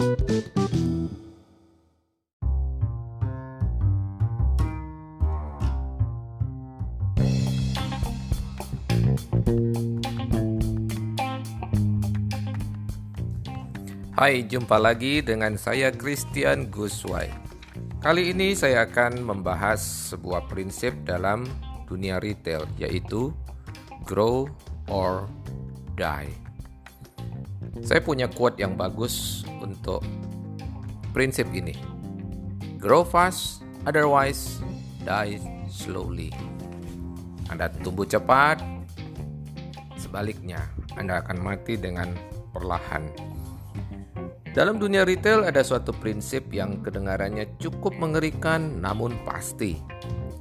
Hai, jumpa lagi dengan saya Christian Guswai. Kali ini saya akan membahas sebuah prinsip dalam dunia retail yaitu grow or die. Saya punya quote yang bagus untuk prinsip ini. Grow fast, otherwise die slowly. Anda tumbuh cepat, sebaliknya Anda akan mati dengan perlahan. Dalam dunia retail ada suatu prinsip yang kedengarannya cukup mengerikan namun pasti.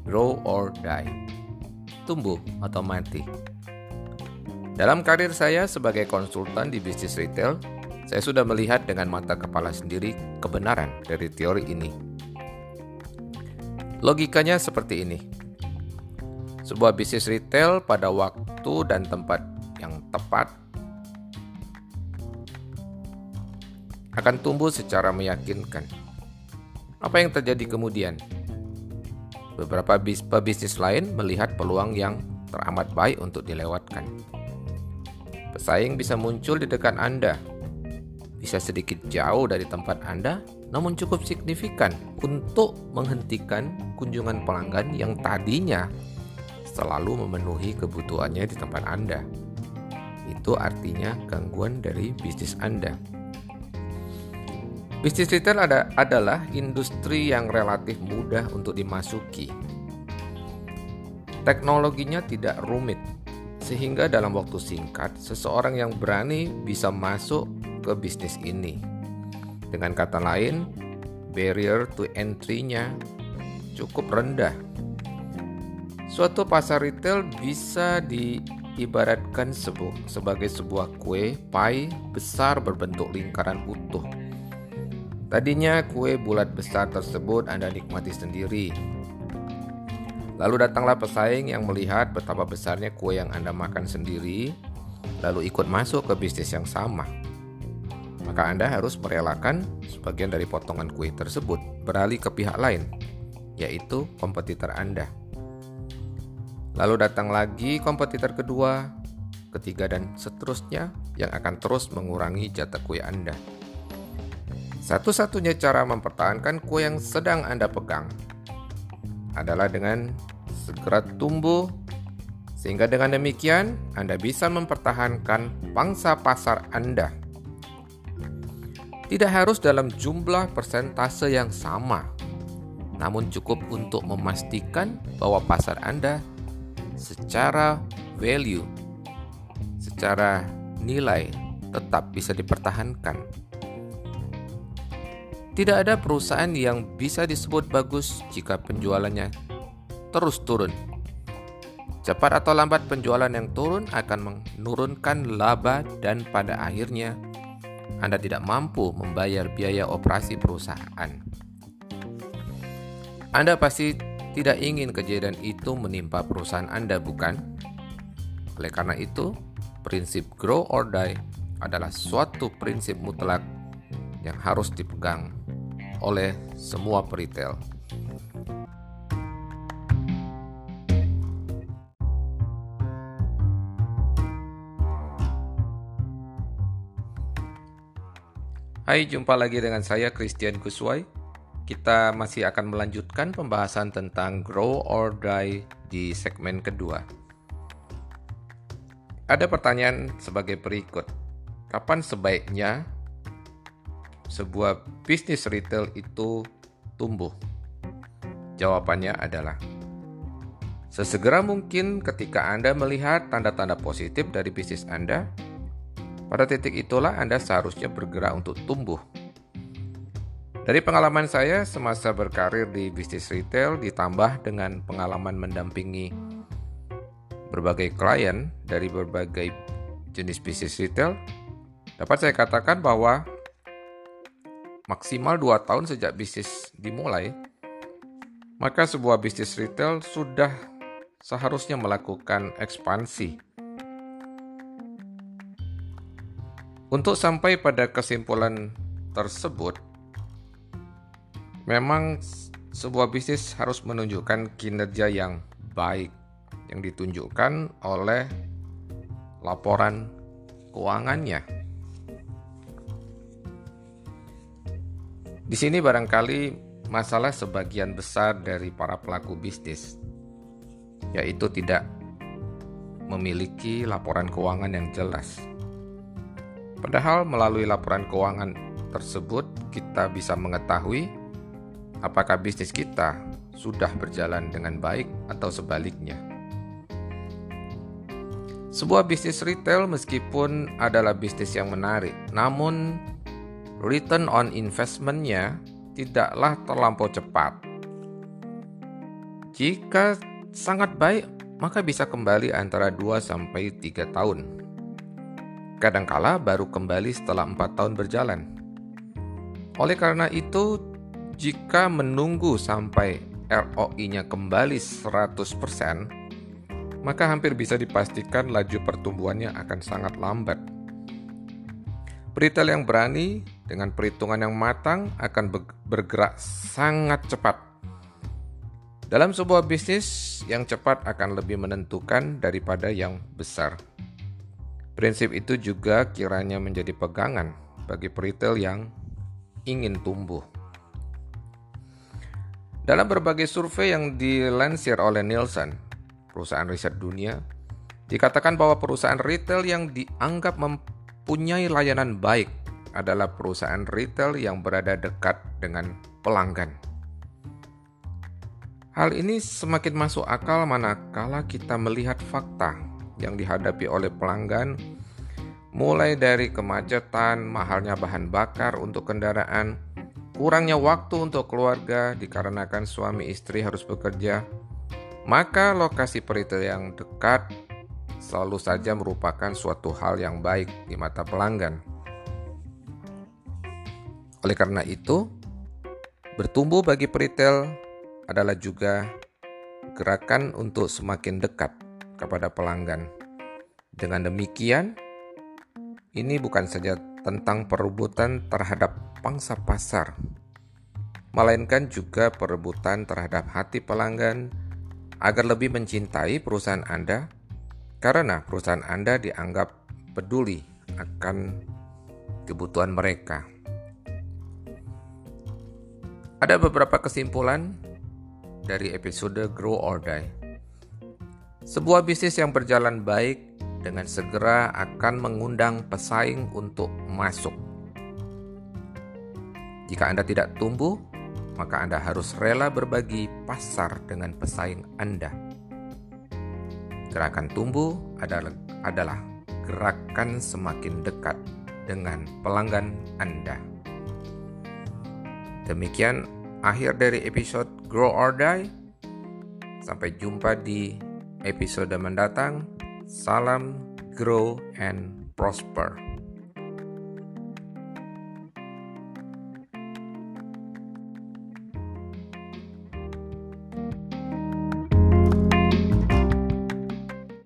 Grow or die. Tumbuh atau mati. Dalam karir saya sebagai konsultan di bisnis retail, saya sudah melihat dengan mata kepala sendiri kebenaran dari teori ini. Logikanya seperti ini. Sebuah bisnis retail pada waktu dan tempat yang tepat akan tumbuh secara meyakinkan. Apa yang terjadi kemudian? Beberapa pebisnis lain melihat peluang yang teramat baik untuk dilewatkan. Pesaing bisa muncul di dekat Anda, bisa sedikit jauh dari tempat Anda, namun cukup signifikan untuk menghentikan kunjungan pelanggan yang tadinya selalu memenuhi kebutuhannya di tempat Anda. Itu artinya gangguan dari bisnis Anda. Bisnis retail ada, adalah industri yang relatif mudah untuk dimasuki. Teknologinya tidak rumit, sehingga dalam waktu singkat seseorang yang berani bisa masuk ke bisnis ini. Dengan kata lain, barrier to entry-nya cukup rendah. Suatu pasar retail bisa diibaratkan sebagai sebuah kue pie besar berbentuk lingkaran utuh Tadinya kue bulat besar tersebut Anda nikmati sendiri. Lalu datanglah pesaing yang melihat betapa besarnya kue yang Anda makan sendiri, lalu ikut masuk ke bisnis yang sama. Maka Anda harus merelakan sebagian dari potongan kue tersebut beralih ke pihak lain, yaitu kompetitor Anda. Lalu datang lagi kompetitor kedua, ketiga, dan seterusnya yang akan terus mengurangi jatah kue Anda. Satu-satunya cara mempertahankan kue yang sedang Anda pegang adalah dengan segera tumbuh, sehingga dengan demikian Anda bisa mempertahankan pangsa pasar Anda. Tidak harus dalam jumlah persentase yang sama, namun cukup untuk memastikan bahwa pasar Anda secara value, secara nilai tetap bisa dipertahankan. Tidak ada perusahaan yang bisa disebut bagus jika penjualannya terus turun. Cepat atau lambat penjualan yang turun akan menurunkan laba dan pada akhirnya Anda tidak mampu membayar biaya operasi perusahaan. Anda pasti tidak ingin kejadian itu menimpa perusahaan Anda, bukan? Oleh karena itu, prinsip grow or die adalah suatu prinsip mutlak yang harus dipegang oleh semua peritel. Hai, jumpa lagi dengan saya Christian Guswai. Kita masih akan melanjutkan pembahasan tentang grow or die di segmen kedua. Ada pertanyaan sebagai berikut. Kapan sebaiknya sebuah bisnis retail itu tumbuh? Jawabannya adalah sesegera mungkin ketika Anda melihat tanda-tanda positif dari bisnis Anda. Pada titik itulah Anda seharusnya bergerak untuk tumbuh. Dari pengalaman saya semasa berkarir di bisnis retail ditambah dengan pengalaman mendampingi berbagai klien dari berbagai jenis bisnis retail, dapat saya katakan bahwa maksimal 2 tahun sejak bisnis dimulai, maka sebuah bisnis retail sudah seharusnya melakukan ekspansi. Untuk sampai pada kesimpulan tersebut, memang sebuah bisnis harus menunjukkan kinerja yang baik yang ditunjukkan oleh laporan keuangannya. Di sini barangkali masalah sebagian besar dari para pelaku bisnis yaitu tidak memiliki laporan keuangan yang jelas. Padahal melalui laporan keuangan tersebut kita bisa mengetahui apakah bisnis kita sudah berjalan dengan baik atau sebaliknya. Sebuah bisnis retail meskipun adalah bisnis yang menarik, namun return on investment-nya tidaklah terlampau cepat. Jika sangat baik, maka bisa kembali antara 2 sampai 3 tahun. Kadangkala baru kembali setelah 4 tahun berjalan. Oleh karena itu, jika menunggu sampai ROI-nya kembali 100%, maka hampir bisa dipastikan laju pertumbuhannya akan sangat lambat. Retail yang berani dengan perhitungan yang matang akan bergerak sangat cepat. Dalam sebuah bisnis, yang cepat akan lebih menentukan daripada yang besar. Prinsip itu juga kiranya menjadi pegangan bagi retail yang ingin tumbuh. Dalam berbagai survei yang dilansir oleh Nielsen, perusahaan riset dunia, dikatakan bahwa perusahaan retail yang dianggap mempunyai layanan baik adalah perusahaan retail yang berada dekat dengan pelanggan. Hal ini semakin masuk akal manakala kita melihat fakta yang dihadapi oleh pelanggan mulai dari kemacetan, mahalnya bahan bakar untuk kendaraan, kurangnya waktu untuk keluarga dikarenakan suami istri harus bekerja, maka lokasi retail yang dekat selalu saja merupakan suatu hal yang baik di mata pelanggan. Oleh karena itu, bertumbuh bagi retail adalah juga gerakan untuk semakin dekat kepada pelanggan. Dengan demikian, ini bukan saja tentang perebutan terhadap pangsa pasar, melainkan juga perebutan terhadap hati pelanggan agar lebih mencintai perusahaan Anda karena perusahaan Anda dianggap peduli akan kebutuhan mereka. Ada beberapa kesimpulan dari episode Grow or Die. Sebuah bisnis yang berjalan baik dengan segera akan mengundang pesaing untuk masuk. Jika Anda tidak tumbuh, maka Anda harus rela berbagi pasar dengan pesaing Anda. Gerakan tumbuh adalah, adalah gerakan semakin dekat dengan pelanggan Anda. Demikian akhir dari episode Grow or Die. Sampai jumpa di episode mendatang. Salam, grow, and prosper.